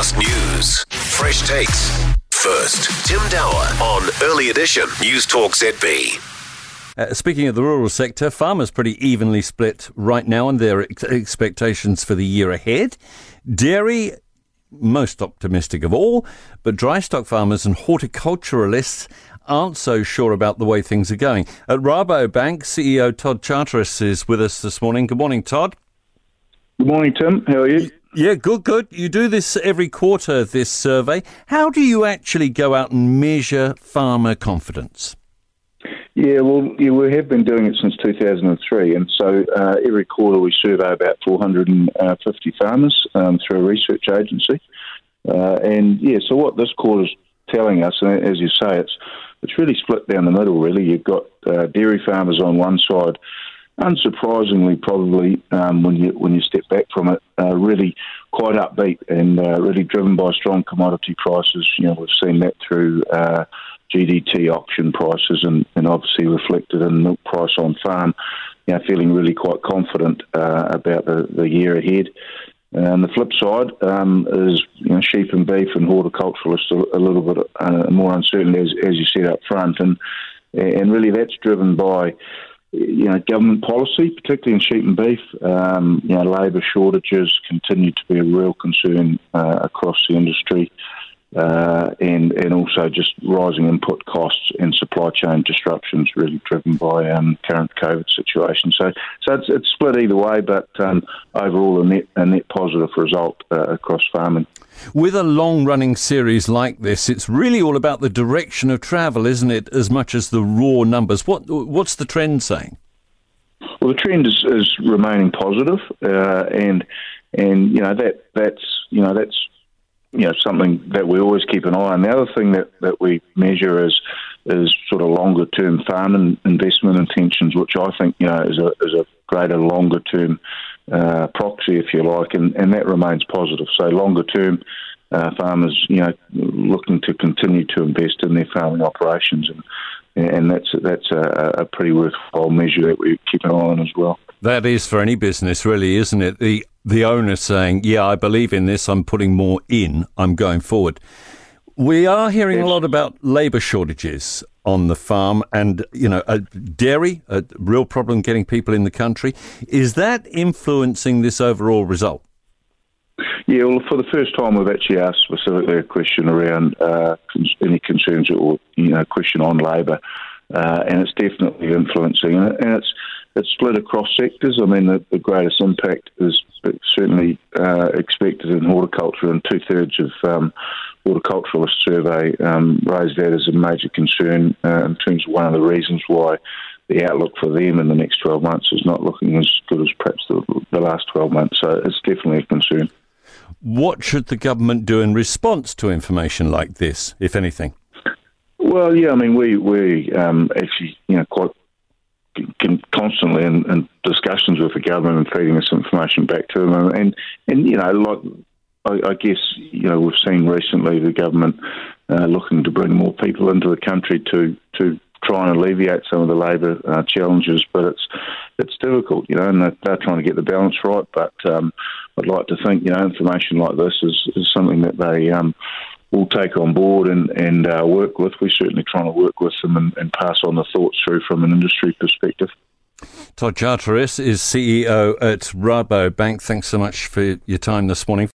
Fast news, fresh takes. First, Tim Dower on Early Edition News Talk ZB. Uh, speaking of the rural sector, farmers pretty evenly split right now on their ex- expectations for the year ahead. Dairy, most optimistic of all, but dry stock farmers and horticulturalists aren't so sure about the way things are going. At Rabobank, CEO Todd Charteris is with us this morning. Good morning, Todd. Good morning, Tim. How are you? Yeah, good, good. You do this every quarter, this survey. How do you actually go out and measure farmer confidence? Yeah, well, yeah, we have been doing it since 2003, and so uh, every quarter we survey about 450 farmers um, through a research agency. Uh, and yeah, so what this quarter's telling us, and as you say, it's it's really split down the middle. Really, you've got uh, dairy farmers on one side unsurprisingly, probably um, when you when you step back from it, uh, really quite upbeat and uh, really driven by strong commodity prices. You know, we've seen that through uh, GDT auction prices and, and obviously reflected in milk price on farm. You know, feeling really quite confident uh, about the, the year ahead. And the flip side um, is you know, sheep and beef and horticulturalists a, little bit uh, more uncertain, as, as you said up front, and and really that's driven by you know, government policy, particularly in sheep and beef. Um, you know, labour shortages continue to be a real concern uh, across the industry, uh, and and also just rising input costs and supply chain disruptions, really driven by um, current COVID situation. So, so it's, it's split either way, but um, overall a net a net positive result uh, across farming. With a long running series like this, it's really all about the direction of travel, isn't it, as much as the raw numbers? What What's the trend saying? Well, the trend is, is remaining positive, uh, and and you know that that's you know that's you know something that we always keep an eye on. The other thing that, that we measure is is sort of longer term farm investment intentions, which I think you know is a is a greater longer term uh, proxy, if you like, and, and that remains positive. So longer term, uh, farmers, you know, looking to continue to invest in their farming operations, and and that's that's a, a pretty worthwhile measure that we keep an eye on as well. That is for any business, really, isn't it? The the owner saying, "Yeah, I believe in this. I'm putting more in. I'm going forward." We are hearing a lot about labour shortages on the farm and, you know, a dairy, a real problem getting people in the country. Is that influencing this overall result? Yeah, well, for the first time, we've actually asked specifically a question around uh, any concerns or, you know, question on labour. Uh, and it's definitely influencing, and it's it's split across sectors. I mean, the, the greatest impact is certainly uh, expected in horticulture, and two thirds of um, horticulturalist survey um, raised that as a major concern uh, in terms of one of the reasons why the outlook for them in the next 12 months is not looking as good as perhaps the, the last 12 months. So it's definitely a concern. What should the government do in response to information like this, if anything? Well, yeah, I mean, we we um, actually, you know, quite constantly in, in, discussions with the government and feeding this information back to them, and and you know, like I, I guess you know we've seen recently the government uh, looking to bring more people into the country to to try and alleviate some of the labour uh, challenges, but it's it's difficult, you know, and they're, they're trying to get the balance right. But um, I'd like to think, you know, information like this is, is something that they um, will take on board and and uh, work with. We're certainly trying to work with them and, and pass on the thoughts through from an industry perspective. Todd Charteris is CEO at Rabobank. Thanks so much for your time this morning.